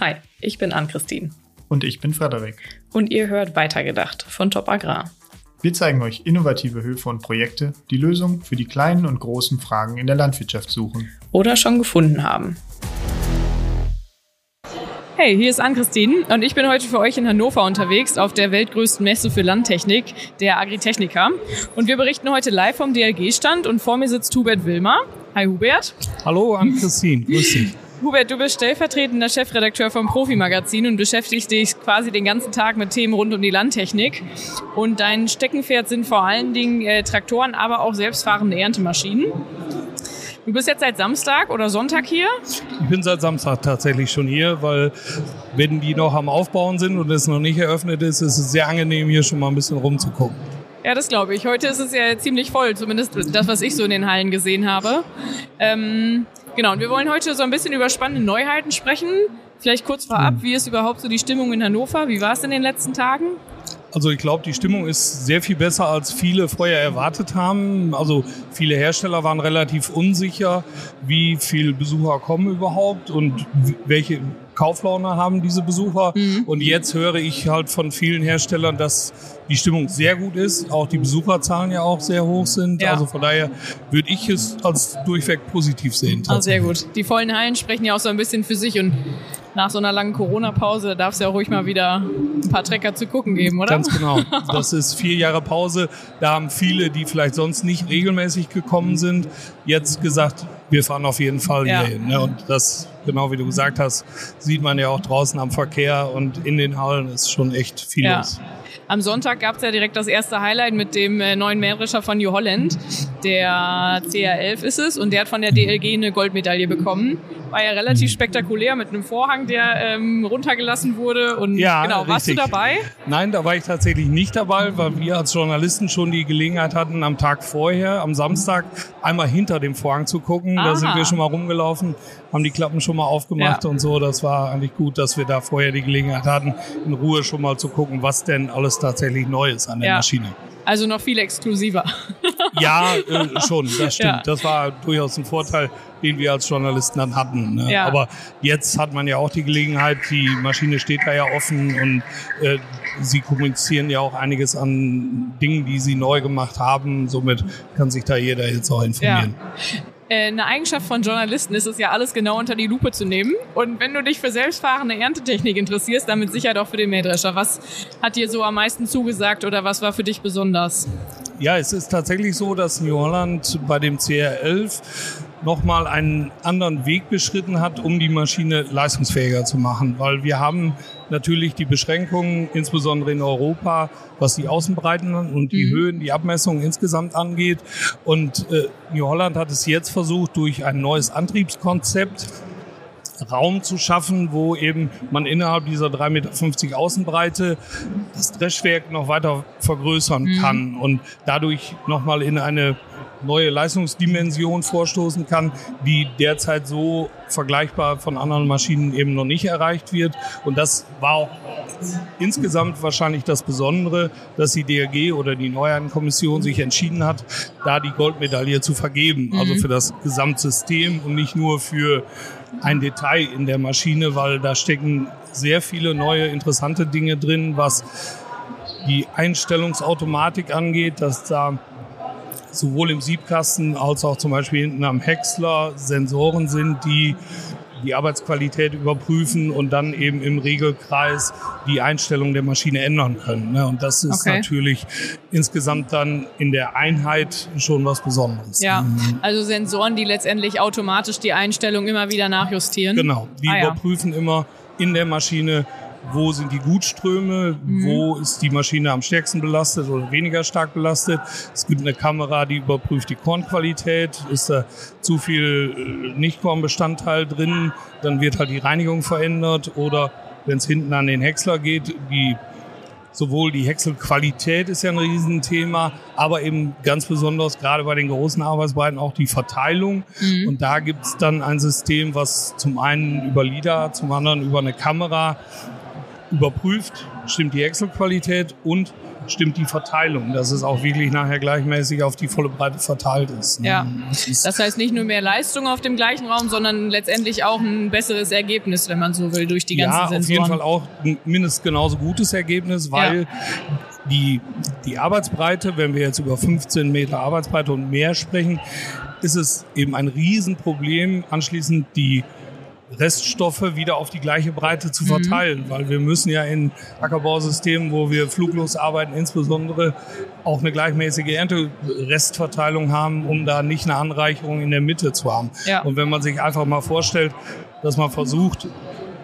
Hi, ich bin Ann-Christine. Und ich bin Frederik. Und ihr hört Weitergedacht von Top Agrar. Wir zeigen euch innovative Höfe und Projekte, die Lösungen für die kleinen und großen Fragen in der Landwirtschaft suchen. Oder schon gefunden haben. Hey, hier ist Ann-Christine und ich bin heute für euch in Hannover unterwegs auf der weltgrößten Messe für Landtechnik, der Agritechnica. Und wir berichten heute live vom DLG-Stand und vor mir sitzt Hubert Wilmer. Hi Hubert. Hallo Ann-Christine, grüß dich. Hubert, du bist stellvertretender Chefredakteur vom Profi-Magazin und beschäftigst dich quasi den ganzen Tag mit Themen rund um die Landtechnik. Und dein Steckenpferd sind vor allen Dingen äh, Traktoren, aber auch selbstfahrende Erntemaschinen. Du bist jetzt seit Samstag oder Sonntag hier? Ich bin seit Samstag tatsächlich schon hier, weil wenn die noch am Aufbauen sind und es noch nicht eröffnet ist, ist es sehr angenehm, hier schon mal ein bisschen rumzugucken. Ja, das glaube ich. Heute ist es ja ziemlich voll, zumindest das, was ich so in den Hallen gesehen habe. Ähm, genau, und wir wollen heute so ein bisschen über spannende Neuheiten sprechen. Vielleicht kurz vorab, hm. wie ist überhaupt so die Stimmung in Hannover? Wie war es in den letzten Tagen? Also ich glaube, die Stimmung ist sehr viel besser, als viele vorher erwartet haben. Also viele Hersteller waren relativ unsicher, wie viele Besucher kommen überhaupt und welche Kauflaune haben diese Besucher. Mhm. Und jetzt höre ich halt von vielen Herstellern, dass die Stimmung sehr gut ist, auch die Besucherzahlen ja auch sehr hoch sind. Ja. Also von daher würde ich es als durchweg positiv sehen. Ah, sehr gut. Die vollen Hallen sprechen ja auch so ein bisschen für sich und nach so einer langen Corona-Pause darf es ja auch ruhig mal wieder ein paar Trecker zu gucken geben, oder? Ganz genau. Das ist vier Jahre Pause. Da haben viele, die vielleicht sonst nicht regelmäßig gekommen sind, jetzt gesagt, wir fahren auf jeden Fall ja. hier hin. Ne? Und das, genau wie du gesagt hast, sieht man ja auch draußen am Verkehr und in den Hallen ist schon echt viel ja. los. Am Sonntag gab es ja direkt das erste Highlight mit dem äh, neuen Mähdrescher von New Holland. Der CR11 ist es und der hat von der DLG eine Goldmedaille bekommen. War ja relativ spektakulär mit einem Vorhang, der ähm, runtergelassen wurde. Und ja, genau, warst du dabei? Nein, da war ich tatsächlich nicht dabei, weil wir als Journalisten schon die Gelegenheit hatten, am Tag vorher, am Samstag, einmal hinter dem Vorhang zu gucken. Aha. Da sind wir schon mal rumgelaufen, haben die Klappen schon mal aufgemacht ja. und so. Das war eigentlich gut, dass wir da vorher die Gelegenheit hatten, in Ruhe schon mal zu gucken, was denn alles tatsächlich neu ist an der ja. Maschine. Also noch viel exklusiver. ja, äh, schon, das stimmt. Ja. Das war durchaus ein Vorteil, den wir als Journalisten dann hatten. Ne? Ja. Aber jetzt hat man ja auch die Gelegenheit, die Maschine steht da ja offen und äh, sie kommunizieren ja auch einiges an Dingen, die sie neu gemacht haben. Somit kann sich da jeder jetzt auch informieren. Ja. Äh, eine Eigenschaft von Journalisten ist es ja, alles genau unter die Lupe zu nehmen. Und wenn du dich für selbstfahrende Erntetechnik interessierst, dann mit Sicherheit auch für den Mähdrescher. Was hat dir so am meisten zugesagt oder was war für dich besonders? Ja, es ist tatsächlich so, dass New Holland bei dem CR11 nochmal einen anderen Weg beschritten hat, um die Maschine leistungsfähiger zu machen. Weil wir haben natürlich die Beschränkungen, insbesondere in Europa, was die Außenbreiten und die mhm. Höhen, die Abmessungen insgesamt angeht. Und äh, New Holland hat es jetzt versucht, durch ein neues Antriebskonzept Raum zu schaffen, wo eben man innerhalb dieser 3,50 Meter Außenbreite das Dreschwerk noch weiter vergrößern mhm. kann und dadurch nochmal in eine neue Leistungsdimension vorstoßen kann, die derzeit so vergleichbar von anderen Maschinen eben noch nicht erreicht wird. Und das war auch insgesamt wahrscheinlich das Besondere, dass die DRG oder die Neueinkommission sich entschieden hat, da die Goldmedaille zu vergeben. Also mhm. für das Gesamtsystem und nicht nur für ein Detail in der Maschine, weil da stecken sehr viele neue interessante Dinge drin, was die Einstellungsautomatik angeht, dass da sowohl im Siebkasten als auch zum Beispiel hinten am Häcksler Sensoren sind, die die Arbeitsqualität überprüfen und dann eben im Regelkreis die Einstellung der Maschine ändern können. Ne? Und das ist okay. natürlich insgesamt dann in der Einheit schon was Besonderes. Ja, mhm. also Sensoren, die letztendlich automatisch die Einstellung immer wieder nachjustieren. Genau, die ah, überprüfen ja. immer in der Maschine, wo sind die Gutströme, mhm. wo ist die Maschine am stärksten belastet oder weniger stark belastet. Es gibt eine Kamera, die überprüft die Kornqualität, ist da zu viel äh, Nichtkornbestandteil drin, dann wird halt die Reinigung verändert oder wenn es hinten an den Häcksler geht, die sowohl die Häckselqualität ist ja ein Riesenthema, aber eben ganz besonders gerade bei den großen Arbeitsbreiten auch die Verteilung. Mhm. Und da gibt es dann ein System, was zum einen über LIDAR, zum anderen über eine Kamera überprüft, stimmt die Excel-Qualität und stimmt die Verteilung, dass es auch wirklich nachher gleichmäßig auf die volle Breite verteilt ist. Ja, das heißt nicht nur mehr Leistung auf dem gleichen Raum, sondern letztendlich auch ein besseres Ergebnis, wenn man so will, durch die ganzen ja, Sensoren. auf jeden Fall auch ein mindestens genauso gutes Ergebnis, weil ja. die, die Arbeitsbreite, wenn wir jetzt über 15 Meter Arbeitsbreite und mehr sprechen, ist es eben ein Riesenproblem, anschließend die Reststoffe wieder auf die gleiche Breite zu mhm. verteilen, mhm. weil wir müssen ja in Ackerbausystemen, wo wir fluglos arbeiten, insbesondere auch eine gleichmäßige Ernterestverteilung haben, um da nicht eine Anreicherung in der Mitte zu haben. Ja. Und wenn man sich einfach mal vorstellt, dass man versucht,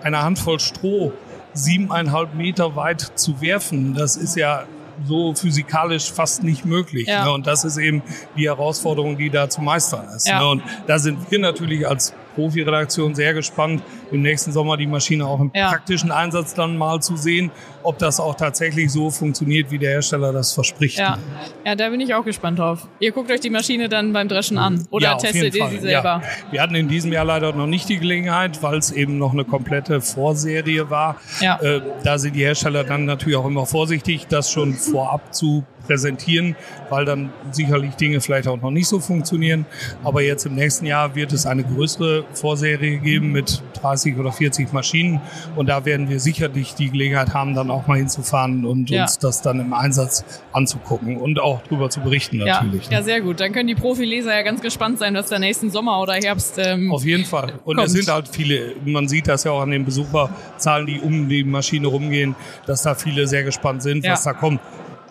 eine Handvoll Stroh siebeneinhalb Meter weit zu werfen, das ist ja so physikalisch fast nicht möglich. Ja. Ne? Und das ist eben die Herausforderung, die da zu meistern ist. Ja. Ne? Und da sind wir natürlich als Profi-Redaktion sehr gespannt, im nächsten Sommer die Maschine auch im ja. praktischen Einsatz dann mal zu sehen, ob das auch tatsächlich so funktioniert, wie der Hersteller das verspricht. Ja, ja da bin ich auch gespannt drauf. Ihr guckt euch die Maschine dann beim Dreschen an oder ja, testet ihr sie selber? Ja. Wir hatten in diesem Jahr leider noch nicht die Gelegenheit, weil es eben noch eine komplette Vorserie war. Ja. Äh, da sind die Hersteller dann natürlich auch immer vorsichtig, das schon vorab zu präsentieren, weil dann sicherlich Dinge vielleicht auch noch nicht so funktionieren. Aber jetzt im nächsten Jahr wird es eine größere Vorserie geben mit 30 oder 40 Maschinen und da werden wir sicherlich die Gelegenheit haben, dann auch mal hinzufahren und ja. uns das dann im Einsatz anzugucken und auch darüber zu berichten natürlich. Ja, ne? ja sehr gut. Dann können die Profileser ja ganz gespannt sein, was der nächsten Sommer oder Herbst ähm, Auf jeden Fall. Und kommt. es sind halt viele, man sieht das ja auch an den Besucherzahlen, die um die Maschine rumgehen, dass da viele sehr gespannt sind, ja. was da kommt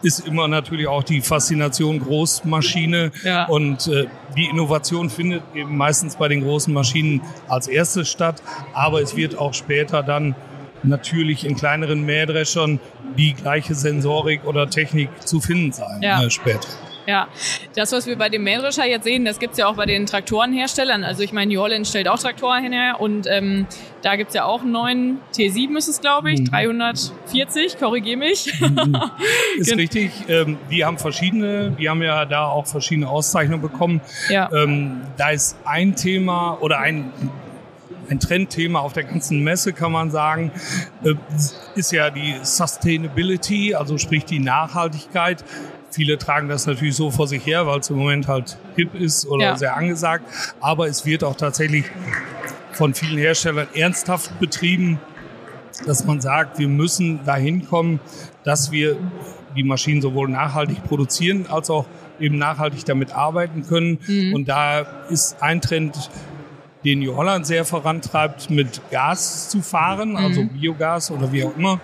ist immer natürlich auch die Faszination Großmaschine ja. und äh, die Innovation findet eben meistens bei den großen Maschinen als erstes statt, aber es wird auch später dann natürlich in kleineren Mähdreschern die gleiche Sensorik oder Technik zu finden sein ja. äh, später. Ja, das, was wir bei dem Mähdrescher jetzt sehen, das gibt's ja auch bei den Traktorenherstellern. Also ich meine, New Holland stellt auch Traktoren her und ähm, da gibt's ja auch einen neuen T7 ist es, glaube ich, mhm. 340, korrigier mich. Mhm. ist richtig. Ähm, die haben verschiedene, die haben ja da auch verschiedene Auszeichnungen bekommen. Ja. Ähm, da ist ein Thema oder ein ein Trendthema auf der ganzen Messe, kann man sagen, äh, ist ja die Sustainability, also sprich die Nachhaltigkeit. Viele tragen das natürlich so vor sich her, weil es im Moment halt hip ist oder ja. sehr angesagt. Aber es wird auch tatsächlich von vielen Herstellern ernsthaft betrieben, dass man sagt, wir müssen dahin kommen, dass wir die Maschinen sowohl nachhaltig produzieren als auch eben nachhaltig damit arbeiten können. Mhm. Und da ist ein Trend, den New Holland sehr vorantreibt, mit Gas zu fahren, also mhm. Biogas oder wie auch immer.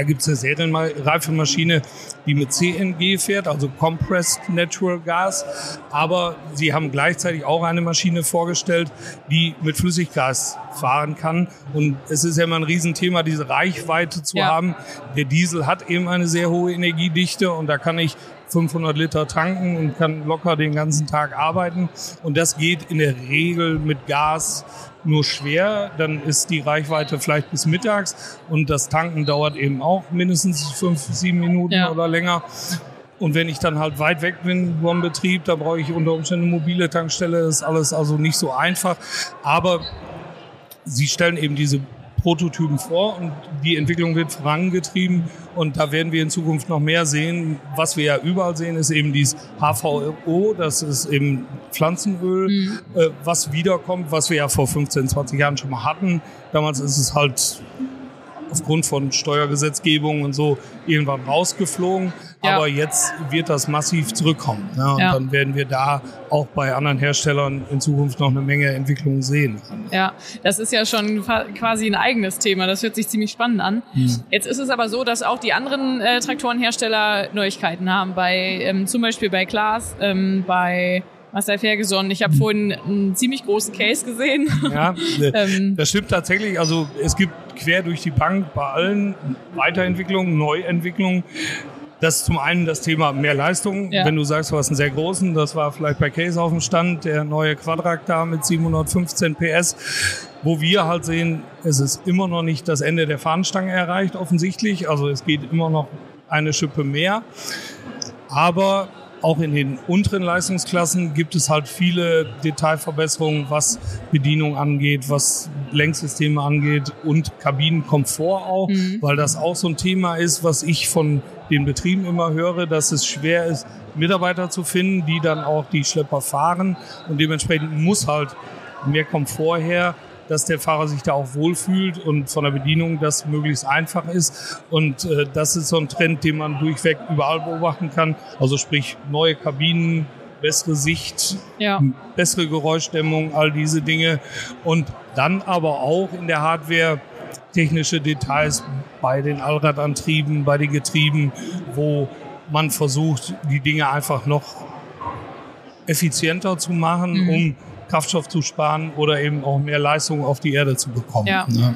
Da gibt es eine serienreife Maschine, die mit CNG fährt, also Compressed Natural Gas. Aber sie haben gleichzeitig auch eine Maschine vorgestellt, die mit Flüssiggas fahren kann. Und es ist ja immer ein Riesenthema, diese Reichweite zu ja. haben. Der Diesel hat eben eine sehr hohe Energiedichte und da kann ich 500 Liter tanken und kann locker den ganzen Tag arbeiten. Und das geht in der Regel mit Gas nur schwer. Dann ist die Reichweite vielleicht bis mittags und das Tanken dauert eben auch mindestens fünf, sieben Minuten ja. oder länger. Und wenn ich dann halt weit weg bin vom Betrieb, da brauche ich unter Umständen eine mobile Tankstelle. Das ist alles also nicht so einfach. Aber sie stellen eben diese Prototypen vor und die Entwicklung wird vorangetrieben und da werden wir in Zukunft noch mehr sehen. Was wir ja überall sehen, ist eben dieses HVO, das ist eben Pflanzenöl, mhm. äh, was wiederkommt, was wir ja vor 15, 20 Jahren schon mal hatten. Damals ist es halt aufgrund von Steuergesetzgebung und so irgendwann rausgeflogen. Ja. Aber jetzt wird das massiv zurückkommen. Ne? Und ja. dann werden wir da auch bei anderen Herstellern in Zukunft noch eine Menge Entwicklungen sehen. Ja, das ist ja schon quasi ein eigenes Thema. Das hört sich ziemlich spannend an. Hm. Jetzt ist es aber so, dass auch die anderen äh, Traktorenhersteller Neuigkeiten haben. Bei ähm, zum Beispiel bei Klaas, ähm, bei Marcel Ferguson. Ich habe vorhin einen ziemlich großen Case gesehen. Ja, ähm, das stimmt tatsächlich. Also es gibt quer durch die Bank bei allen Weiterentwicklungen, Neuentwicklungen. Das ist zum einen das Thema mehr Leistung. Ja. Wenn du sagst, du hast einen sehr großen, das war vielleicht bei Case auf dem Stand, der neue Quadrak da mit 715 PS, wo wir halt sehen, es ist immer noch nicht das Ende der Fahnenstange erreicht, offensichtlich. Also es geht immer noch eine Schippe mehr. Aber auch in den unteren Leistungsklassen gibt es halt viele Detailverbesserungen, was Bedienung angeht, was Lenksysteme angeht und Kabinenkomfort auch, mhm. weil das auch so ein Thema ist, was ich von den Betrieben immer höre, dass es schwer ist, Mitarbeiter zu finden, die dann auch die Schlepper fahren und dementsprechend muss halt mehr Komfort her dass der Fahrer sich da auch wohlfühlt und von der Bedienung das möglichst einfach ist. Und äh, das ist so ein Trend, den man durchweg überall beobachten kann. Also sprich neue Kabinen, bessere Sicht, ja. bessere Geräuschdämmung, all diese Dinge. Und dann aber auch in der Hardware technische Details bei den Allradantrieben, bei den Getrieben, wo man versucht, die Dinge einfach noch effizienter zu machen, mhm. um Kraftstoff zu sparen oder eben auch mehr Leistung auf die Erde zu bekommen. Ja. ja.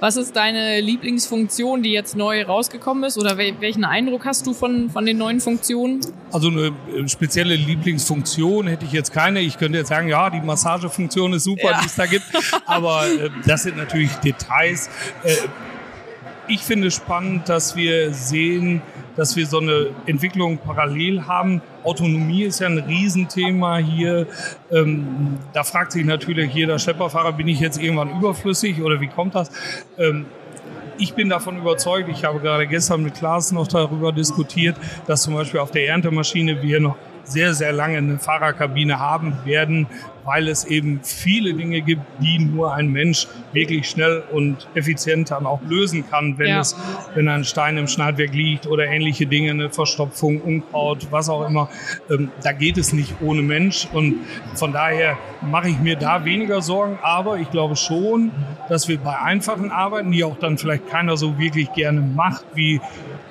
Was ist deine Lieblingsfunktion, die jetzt neu rausgekommen ist oder welchen Eindruck hast du von, von den neuen Funktionen? Also eine äh, spezielle Lieblingsfunktion hätte ich jetzt keine. Ich könnte jetzt sagen, ja, die Massagefunktion ist super, ja. die es da gibt, aber äh, das sind natürlich Details. Äh, ich finde spannend, dass wir sehen, dass wir so eine Entwicklung parallel haben. Autonomie ist ja ein Riesenthema hier. Ähm, da fragt sich natürlich jeder Schlepperfahrer, bin ich jetzt irgendwann überflüssig oder wie kommt das? Ähm, ich bin davon überzeugt, ich habe gerade gestern mit Klaas noch darüber diskutiert, dass zum Beispiel auf der Erntemaschine wir noch sehr, sehr lange eine Fahrerkabine haben werden, weil es eben viele Dinge gibt, die nur ein Mensch wirklich schnell und effizient dann auch lösen kann, wenn ja. es, wenn ein Stein im Schneidwerk liegt oder ähnliche Dinge, eine Verstopfung, Unkraut, was auch immer. Ähm, da geht es nicht ohne Mensch und von daher mache ich mir da weniger Sorgen, aber ich glaube schon, dass wir bei einfachen Arbeiten, die auch dann vielleicht keiner so wirklich gerne macht, wie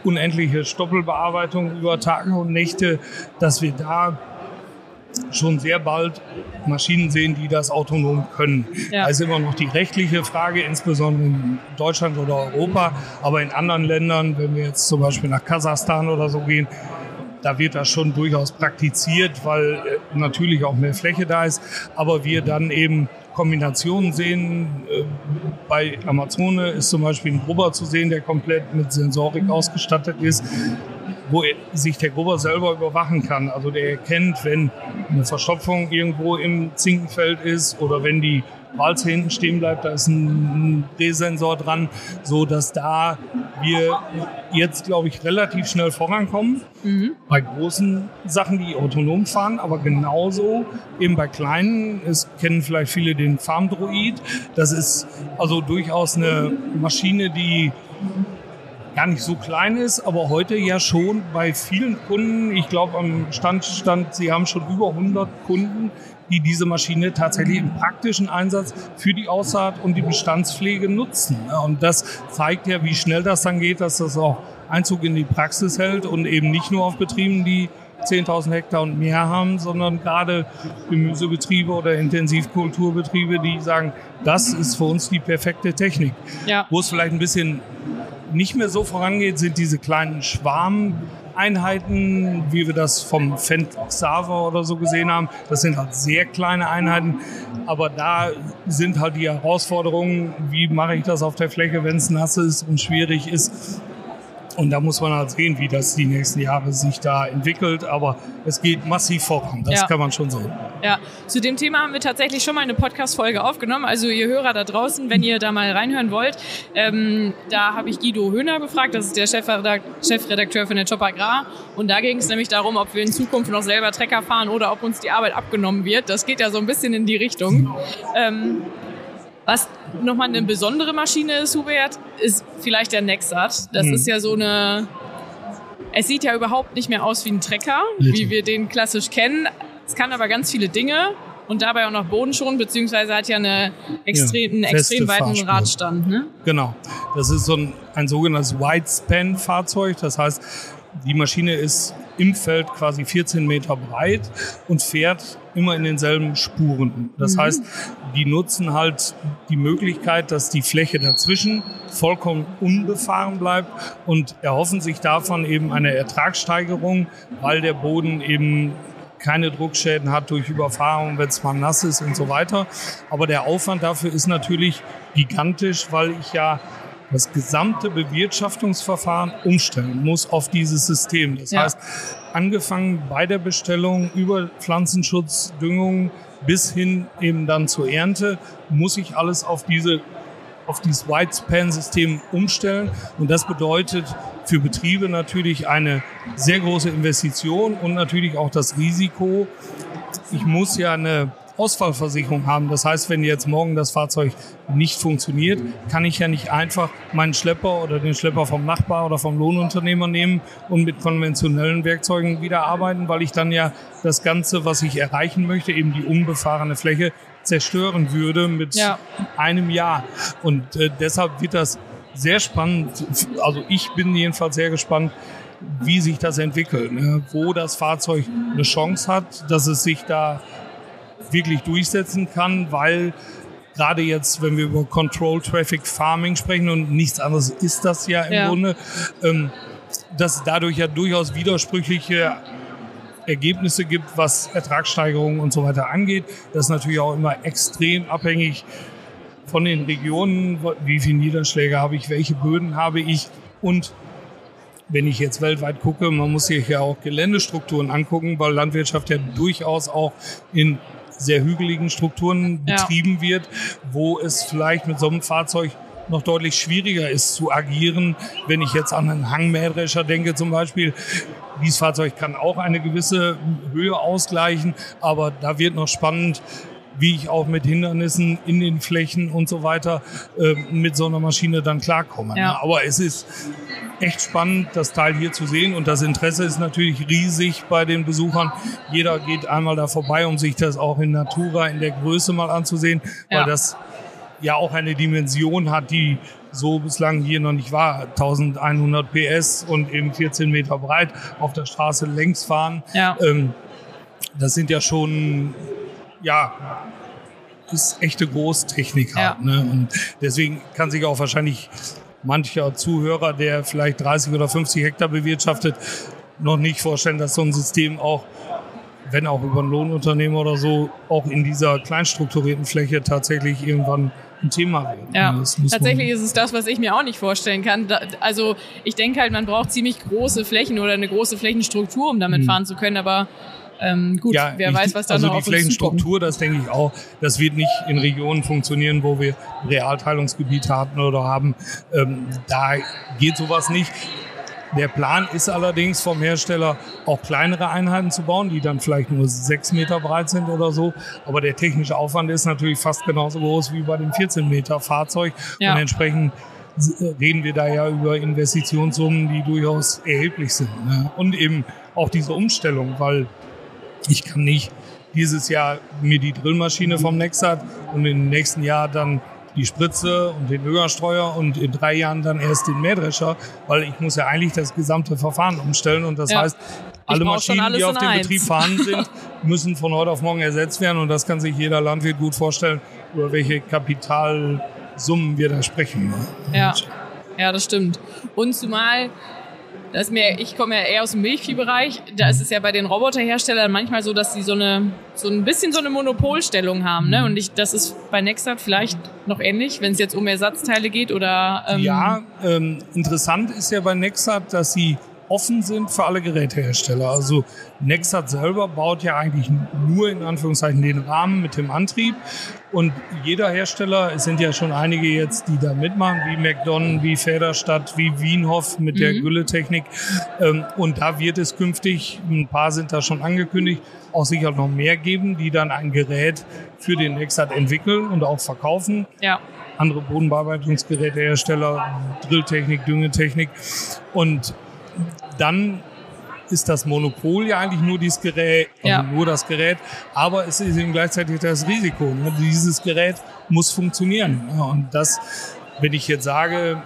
unendliche Stoppelbearbeitung über Tage und Nächte, dass wir da schon sehr bald Maschinen sehen, die das autonom können. Ja. Da ist immer noch die rechtliche Frage, insbesondere in Deutschland oder Europa, aber in anderen Ländern, wenn wir jetzt zum Beispiel nach Kasachstan oder so gehen, da wird das schon durchaus praktiziert, weil äh, natürlich auch mehr Fläche da ist, aber wir dann eben Kombinationen sehen. Äh, bei Amazone ist zum Beispiel ein Grubber zu sehen, der komplett mit Sensorik ausgestattet ist, wo sich der Grubber selber überwachen kann. Also der erkennt, wenn eine Verstopfung irgendwo im Zinkenfeld ist oder wenn die Walze hinten stehen bleibt, da ist ein Drehsensor dran, so dass da wir jetzt, glaube ich, relativ schnell vorankommen. Mhm. Bei großen Sachen, die autonom fahren, aber genauso eben bei kleinen, es kennen vielleicht viele den Farmdroid. Das ist also durchaus eine Maschine, die gar nicht so klein ist, aber heute ja schon bei vielen Kunden, ich glaube am Stand stand, sie haben schon über 100 Kunden, die diese Maschine tatsächlich im praktischen Einsatz für die Aussaat und die Bestandspflege nutzen. Und das zeigt ja, wie schnell das dann geht, dass das auch Einzug in die Praxis hält und eben nicht nur auf Betrieben, die 10.000 Hektar und mehr haben, sondern gerade Gemüsebetriebe oder Intensivkulturbetriebe, die sagen, das ist für uns die perfekte Technik. Ja. Wo es vielleicht ein bisschen nicht mehr so vorangeht, sind diese kleinen Schwarm Einheiten, wie wir das vom Fendt Xaver oder so gesehen haben. Das sind halt sehr kleine Einheiten, aber da sind halt die Herausforderungen, wie mache ich das auf der Fläche, wenn es nass ist und schwierig ist. Und da muss man halt sehen, wie das die nächsten Jahre sich da entwickelt. Aber es geht massiv voran, das ja. kann man schon sagen. Ja, zu dem Thema haben wir tatsächlich schon mal eine Podcast-Folge aufgenommen. Also ihr Hörer da draußen, wenn ihr da mal reinhören wollt, ähm, da habe ich Guido Höhner befragt, das ist der Chefredakteur von der Job Agrar. Und da ging es nämlich darum, ob wir in Zukunft noch selber Trecker fahren oder ob uns die Arbeit abgenommen wird. Das geht ja so ein bisschen in die Richtung. Ähm, was nochmal eine besondere Maschine ist, Hubert, ist vielleicht der Nexat. Das hm. ist ja so eine. Es sieht ja überhaupt nicht mehr aus wie ein Trecker, Bitte. wie wir den klassisch kennen. Es kann aber ganz viele Dinge und dabei auch noch Boden schon, beziehungsweise hat ja eine extrem, ja, einen extrem weiten Fahrspur. Radstand. Ne? Genau. Das ist so ein, ein sogenanntes Widespan-Fahrzeug. Das heißt, die Maschine ist im Feld quasi 14 Meter breit und fährt immer in denselben Spuren. Das mhm. heißt, die nutzen halt die Möglichkeit, dass die Fläche dazwischen vollkommen unbefahren bleibt und erhoffen sich davon eben eine Ertragssteigerung, weil der Boden eben keine Druckschäden hat durch Überfahrung, wenn es mal nass ist und so weiter. Aber der Aufwand dafür ist natürlich gigantisch, weil ich ja das gesamte Bewirtschaftungsverfahren umstellen muss auf dieses System. Das Ja. heißt, angefangen bei der Bestellung über Pflanzenschutz, Düngung bis hin eben dann zur Ernte, muss ich alles auf diese auf dieses White-Span-System umstellen. Und das bedeutet für Betriebe natürlich eine sehr große Investition und natürlich auch das Risiko, ich muss ja eine Ausfallversicherung haben. Das heißt, wenn jetzt morgen das Fahrzeug nicht funktioniert, kann ich ja nicht einfach meinen Schlepper oder den Schlepper vom Nachbar oder vom Lohnunternehmer nehmen und mit konventionellen Werkzeugen wieder arbeiten, weil ich dann ja das Ganze, was ich erreichen möchte, eben die unbefahrene Fläche, zerstören würde mit Ja. einem Jahr. Und äh, deshalb wird das sehr spannend. Also ich bin jedenfalls sehr gespannt, wie sich das entwickelt, ne? wo das Fahrzeug eine Chance hat, dass es sich da wirklich durchsetzen kann, weil gerade jetzt, wenn wir über Control Traffic Farming sprechen und nichts anderes ist das ja im Ja. Grunde, ähm, dass es dadurch ja durchaus widersprüchliche Ergebnisse gibt, was Ertragssteigerungen und so weiter angeht. Das ist natürlich auch immer extrem abhängig von den Regionen, wie viele Niederschläge habe ich, welche Böden habe ich und wenn ich jetzt weltweit gucke, man muss sich ja auch Geländestrukturen angucken, weil Landwirtschaft ja durchaus auch in sehr hügeligen Strukturen Ja. betrieben wird, wo es vielleicht mit so einem Fahrzeug noch deutlich schwieriger ist zu agieren. Wenn ich jetzt an einen Hangmähdrescher denke zum Beispiel, dieses Fahrzeug kann auch eine gewisse Höhe ausgleichen, aber da wird noch spannend, wie ich auch mit Hindernissen in den Flächen und so weiter äh, mit so einer Maschine dann klarkomme. Ja. Ne? Aber es ist echt spannend, das Teil hier zu sehen und das Interesse ist natürlich riesig bei den Besuchern. Jeder geht einmal da vorbei, um sich das auch in Natura in der Größe mal anzusehen, Ja. weil das ja auch eine Dimension hat, die so bislang hier noch nicht war. 1100 PS und eben 14 Meter breit auf der Straße längs fahren. Ja. Ähm, das sind ja schon, ja, ist echte Großtechnik Ja. Ne? Und deswegen kann sich auch wahrscheinlich mancher Zuhörer, der vielleicht 30 oder 50 Hektar bewirtschaftet, noch nicht vorstellen, dass so ein System auch, wenn auch über einen Lohnunternehmer oder so, auch in dieser kleinstrukturierten Fläche tatsächlich irgendwann ein Thema wird. Ja, muss man- tatsächlich ist es das, was ich mir auch nicht vorstellen kann. Da, also ich denke halt, man braucht ziemlich große Flächen oder eine große Flächenstruktur, um damit fahren zu können. Aber ähm, gut, wer ich- weiß, was da also noch die auf zukommt. Flächenstruktur, das denke ich auch, das wird nicht in Regionen funktionieren, wo wir Realteilungsgebiete hatten oder haben. Ähm, da geht sowas nicht. Der Plan ist allerdings vom Hersteller auch kleinere Einheiten zu bauen, die dann vielleicht nur sechs Meter breit sind oder so. Aber der technische Aufwand ist natürlich fast genauso groß wie bei dem 14 Meter Fahrzeug. Ja. Und entsprechend s- reden wir da ja über Investitionssummen, die durchaus erheblich sind. Ne? Und eben auch diese Umstellung, weil ich kann nicht dieses Jahr mir die Drillmaschine vom Nexat und im nächsten Jahr dann die Spritze und den Ögerstreuer und in drei Jahren dann erst den Mähdrescher, weil ich muss ja eigentlich das gesamte Verfahren umstellen und das Ja. heißt, alle Maschinen, die auf dem eins. Betrieb vorhanden sind, müssen von heute auf morgen ersetzt werden und das kann sich jeder Landwirt gut vorstellen, über welche Kapitalsummen wir da sprechen. Ja, ja, das stimmt. Und zumal, das ist mir, ich komme ja eher aus dem Milchviehbereich, da ist es ja bei den Roboterherstellern manchmal so, dass sie so eine so ein bisschen so eine Monopolstellung haben, ne? Und ich, das ist bei Nexat vielleicht noch ähnlich, wenn es jetzt um Ersatzteile geht oder ähm, Ja, ähm, interessant ist ja bei Nexat, dass sie offen sind für alle Gerätehersteller. Also Nexat selber baut ja eigentlich nur in Anführungszeichen den Rahmen mit dem Antrieb. Und jeder Hersteller, es sind ja schon einige jetzt, die da mitmachen, wie McDonald, wie Federstadt, wie Wienhoff mit der Gülletechnik. Ähm, und da wird es künftig, ein paar sind da schon angekündigt, auch sicher noch mehr geben, die dann ein Gerät für den Nexat entwickeln und auch verkaufen. Ja, andere Bodenbearbeitungsgerätehersteller, Drilltechnik, Düngetechnik. Und dann ist das Monopol ja eigentlich nur dieses Gerät, also Ja. nur das Gerät, aber es ist eben gleichzeitig das Risiko. Ne? Dieses Gerät muss funktionieren. Ja, und das, wenn ich jetzt sage,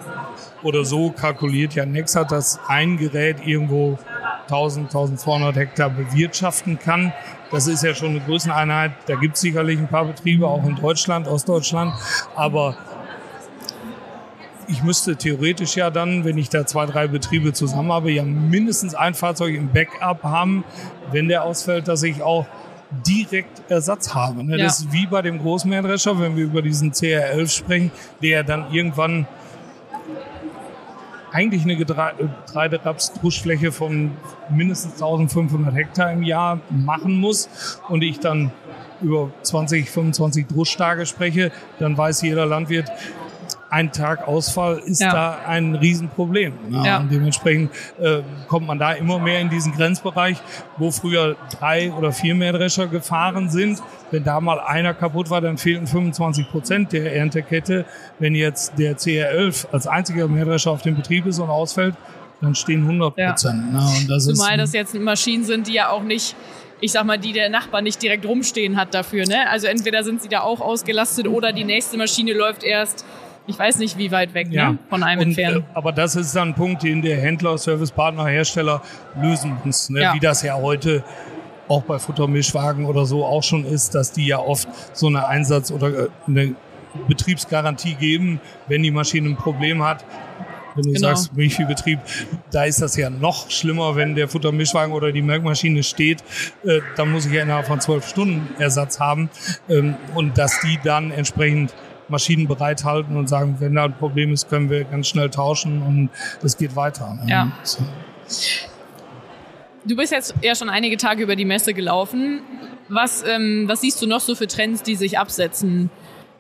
oder so kalkuliert ja Nexat, dass ein Gerät irgendwo 1000, 1200 Hektar bewirtschaften kann. Das ist ja schon eine Größeneinheit. Da gibt es sicherlich ein paar Betriebe, auch in Deutschland, Ostdeutschland. Aber ich müsste theoretisch ja dann, wenn ich da zwei, drei Betriebe zusammen habe, ja mindestens ein Fahrzeug im Backup haben, wenn der ausfällt, dass ich auch direkt Ersatz habe. Ne? Ja. Das ist wie bei dem Großmähdrescher, wenn wir über diesen CR11 sprechen, der dann irgendwann eigentlich eine Getreideraps-Druschfläche von mindestens 1500 Hektar im Jahr machen muss und ich dann über 20, 25 Druschtage spreche, dann weiß jeder Landwirt, ein Tag Ausfall ist ja. da ein Riesenproblem. Ja, ja. Und dementsprechend äh, kommt man da immer mehr in diesen Grenzbereich, wo früher drei oder vier Mähdrescher gefahren sind. Wenn da mal einer kaputt war, dann fehlten 25 Prozent der Erntekette. Wenn jetzt der CR11 als einziger Mähdrescher auf dem Betrieb ist und ausfällt, dann stehen 100 Prozent. Ja. Das Zumal das jetzt Maschinen sind, die ja auch nicht ich sag mal, die der Nachbar nicht direkt rumstehen hat dafür. Ne? Also entweder sind sie da auch ausgelastet oder die nächste Maschine läuft erst ich weiß nicht, wie weit weg ja. ne? von einem und, entfernt. Äh, aber das ist dann ein Punkt, den der Händler, Servicepartner, Hersteller lösen muss. Ne? Ja. Wie das ja heute auch bei Futtermischwagen oder so auch schon ist, dass die ja oft so eine Einsatz- oder äh, eine Betriebsgarantie geben, wenn die Maschine ein Problem hat. Wenn du genau. sagst Milchviehbetrieb, da ist das ja noch schlimmer, wenn der Futtermischwagen oder die Melkmaschine steht, äh, dann muss ich ja innerhalb von zwölf Stunden Ersatz haben ähm, und dass die dann entsprechend Maschinen bereithalten und sagen, wenn da ein Problem ist, können wir ganz schnell tauschen und es geht weiter. Ja. So. Du bist jetzt ja schon einige Tage über die Messe gelaufen. Was, ähm, was siehst du noch so für Trends, die sich absetzen?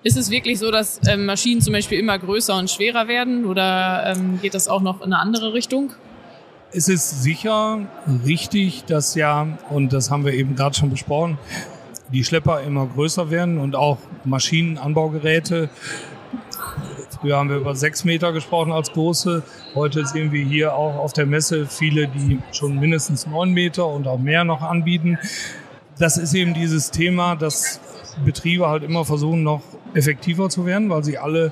Ist es wirklich so, dass ähm, Maschinen zum Beispiel immer größer und schwerer werden oder ähm, geht das auch noch in eine andere Richtung? Es ist sicher richtig, dass ja, und das haben wir eben gerade schon besprochen, die Schlepper immer größer werden und auch Maschinen, Anbaugeräte. Früher haben wir über sechs Meter gesprochen als große. Heute sehen wir hier auch auf der Messe viele, die schon mindestens neun Meter und auch mehr noch anbieten. Das ist eben dieses Thema, dass Betriebe halt immer versuchen, noch effektiver zu werden, weil sie alle,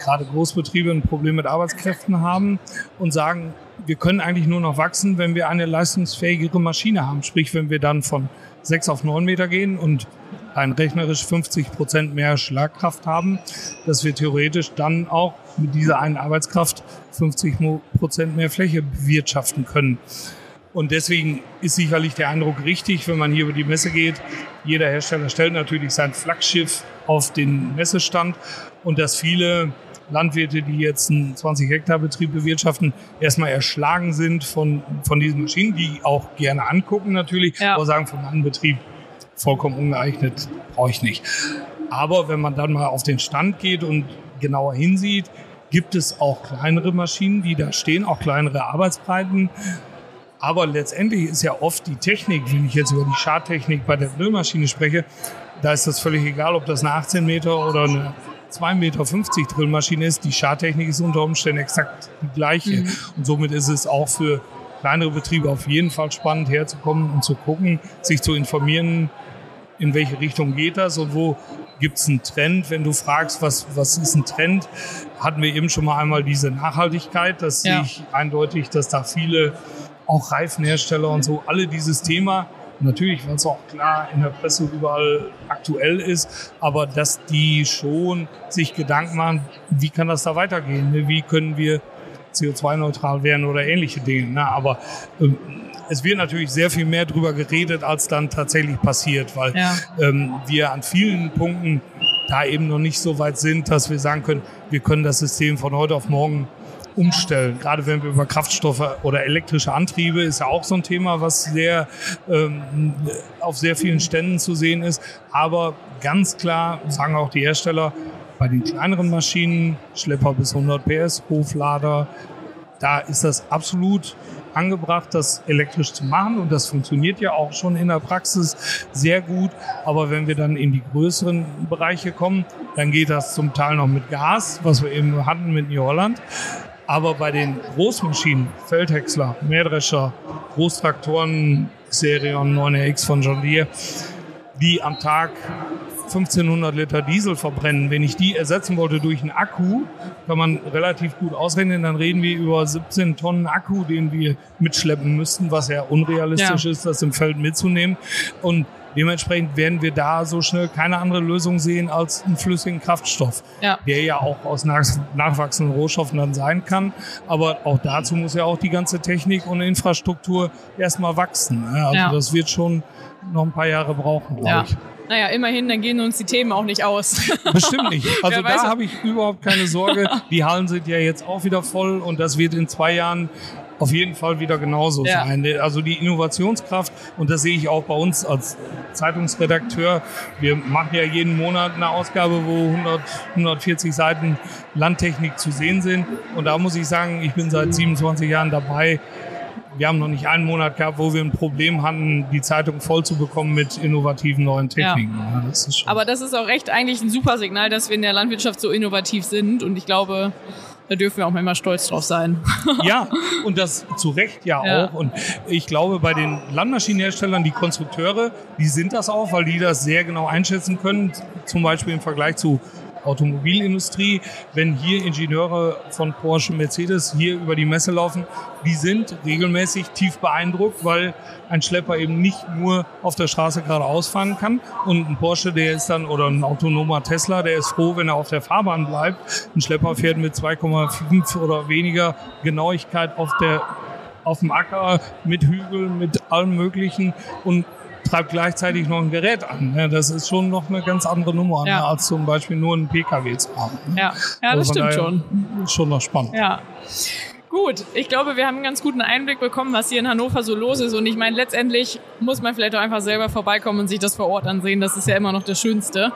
gerade Großbetriebe, ein Problem mit Arbeitskräften haben und sagen, wir können eigentlich nur noch wachsen, wenn wir eine leistungsfähigere Maschine haben. Sprich, wenn wir dann von sechs auf neun Meter gehen und ein rechnerisch 50 Prozent mehr Schlagkraft haben, dass wir theoretisch dann auch mit dieser einen Arbeitskraft 50 Prozent mehr Fläche bewirtschaften können. Und deswegen ist sicherlich der Eindruck richtig, wenn man hier über die Messe geht. Jeder Hersteller stellt natürlich sein Flaggschiff auf den Messestand und dass viele Landwirte, die jetzt einen 20 Hektar Betrieb bewirtschaften, erstmal erschlagen sind von, von diesen Maschinen, die auch gerne angucken natürlich, ja. aber sagen, für meinen Betrieb vollkommen ungeeignet, brauche ich nicht. Aber wenn man dann mal auf den Stand geht und genauer hinsieht, gibt es auch kleinere Maschinen, die da stehen, auch kleinere Arbeitsbreiten. Aber letztendlich ist ja oft die Technik, wenn ich jetzt über die Schadtechnik bei der Drillmaschine spreche, da ist das völlig egal, ob das eine 18 Meter oder eine 2,50 Meter Drillmaschine ist. Die Schartechnik ist unter Umständen exakt die gleiche. Mhm. Und somit ist es auch für kleinere Betriebe auf jeden Fall spannend herzukommen und zu gucken, sich zu informieren, in welche Richtung geht das und wo gibt es einen Trend. Wenn du fragst, was, was ist ein Trend, hatten wir eben schon mal einmal diese Nachhaltigkeit. Das ja. sehe ich eindeutig, dass da viele, auch Reifenhersteller und so, alle dieses Thema Natürlich, weil es auch klar in der Presse überall aktuell ist, aber dass die schon sich Gedanken machen, wie kann das da weitergehen? Ne? Wie können wir CO2-neutral werden oder ähnliche Dinge. Ne? Aber ähm, es wird natürlich sehr viel mehr darüber geredet, als dann tatsächlich passiert, weil ja. ähm, wir an vielen Punkten da eben noch nicht so weit sind, dass wir sagen können, wir können das System von heute auf morgen umstellen. Gerade wenn wir über Kraftstoffe oder elektrische Antriebe ist ja auch so ein Thema, was sehr ähm, auf sehr vielen Ständen zu sehen ist. Aber ganz klar sagen auch die Hersteller, bei den kleineren Maschinen, Schlepper bis 100 PS, Hoflader, da ist das absolut angebracht, das elektrisch zu machen und das funktioniert ja auch schon in der Praxis sehr gut. Aber wenn wir dann in die größeren Bereiche kommen, dann geht das zum Teil noch mit Gas, was wir eben hatten mit New Holland. Aber bei den Großmaschinen, Feldhäcksler, Mähdrescher, Großtraktoren, Xerion 9RX von John Deere, die am Tag 1500 Liter Diesel verbrennen. Wenn ich die ersetzen wollte durch einen Akku, kann man relativ gut ausrechnen, dann reden wir über 17 Tonnen Akku, den wir mitschleppen müssten, was ja unrealistisch ja. ist, das im Feld mitzunehmen. Und Dementsprechend werden wir da so schnell keine andere Lösung sehen als einen flüssigen Kraftstoff, ja. der ja auch aus nachwachsenden Rohstoffen dann sein kann. Aber auch dazu muss ja auch die ganze Technik und Infrastruktur erstmal wachsen. Also ja. das wird schon noch ein paar Jahre brauchen, glaube ja. ich. Naja, immerhin, dann gehen uns die Themen auch nicht aus. Bestimmt nicht. Also da habe ich überhaupt keine Sorge. Die Hallen sind ja jetzt auch wieder voll und das wird in zwei Jahren auf jeden Fall wieder genauso Ja. sein. Also die Innovationskraft, und das sehe ich auch bei uns als Zeitungsredakteur. Wir machen ja jeden Monat eine Ausgabe, wo 100, 140 Seiten Landtechnik zu sehen sind. Und da muss ich sagen, ich bin seit 27 Jahren dabei. Wir haben noch nicht einen Monat gehabt, wo wir ein Problem hatten, die Zeitung voll zu bekommen mit innovativen neuen Techniken. Ja, das ist schon Aber das ist auch echt eigentlich ein super Signal, dass wir in der Landwirtschaft so innovativ sind. Und ich glaube, da dürfen wir auch mal stolz drauf sein. Ja, und das zu Recht ja, Ja. auch. Und ich glaube, bei den Landmaschinenherstellern, die Konstrukteure, die sind das auch, weil die das sehr genau einschätzen können. Zum Beispiel im Vergleich zu Automobilindustrie, wenn hier Ingenieure von Porsche, Mercedes hier über die Messe laufen, die sind regelmäßig tief beeindruckt, weil ein Schlepper eben nicht nur auf der Straße geradeaus fahren kann und ein Porsche, der ist dann, oder ein autonomer Tesla, der ist froh, wenn er auf der Fahrbahn bleibt. Ein Schlepper fährt mit 2,5 oder weniger Genauigkeit auf der auf dem Acker mit Hügeln, mit allem Möglichen und treibt gleichzeitig noch ein Gerät an. Ja, das ist schon noch eine ganz andere Nummer, Ja. ne, als zum Beispiel nur einen PKW zu haben. ne? Ja, ja das Also von stimmt schon. Schon noch spannend. Ja. Gut, ich glaube, wir haben einen ganz guten Einblick bekommen, was hier in Hannover so los ist. Und ich meine, letztendlich muss man vielleicht auch einfach selber vorbeikommen und sich das vor Ort ansehen. Das ist ja immer noch das Schönste.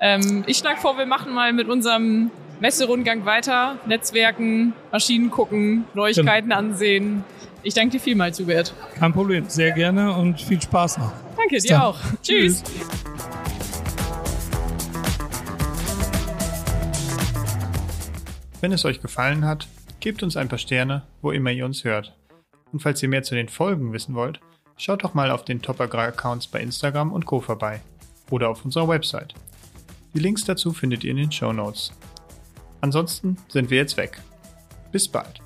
Ähm, ich schlage vor, wir machen mal mit unserem Messerundgang weiter. Netzwerken, Maschinen gucken, Neuigkeiten ansehen. Ich danke dir vielmals, Hubert. Kein Problem. Sehr gerne und viel Spaß noch. Danke, Bis dir dann. auch. Tschüss. Wenn es euch gefallen hat, gebt uns ein paar Sterne, wo immer ihr uns hört. Und falls ihr mehr zu den Folgen wissen wollt, schaut doch mal auf den Top Agrar Accounts bei Instagram und Co. vorbei. Oder auf unserer Website. Die Links dazu findet ihr in den Show Notes. Ansonsten sind wir jetzt weg. Bis bald.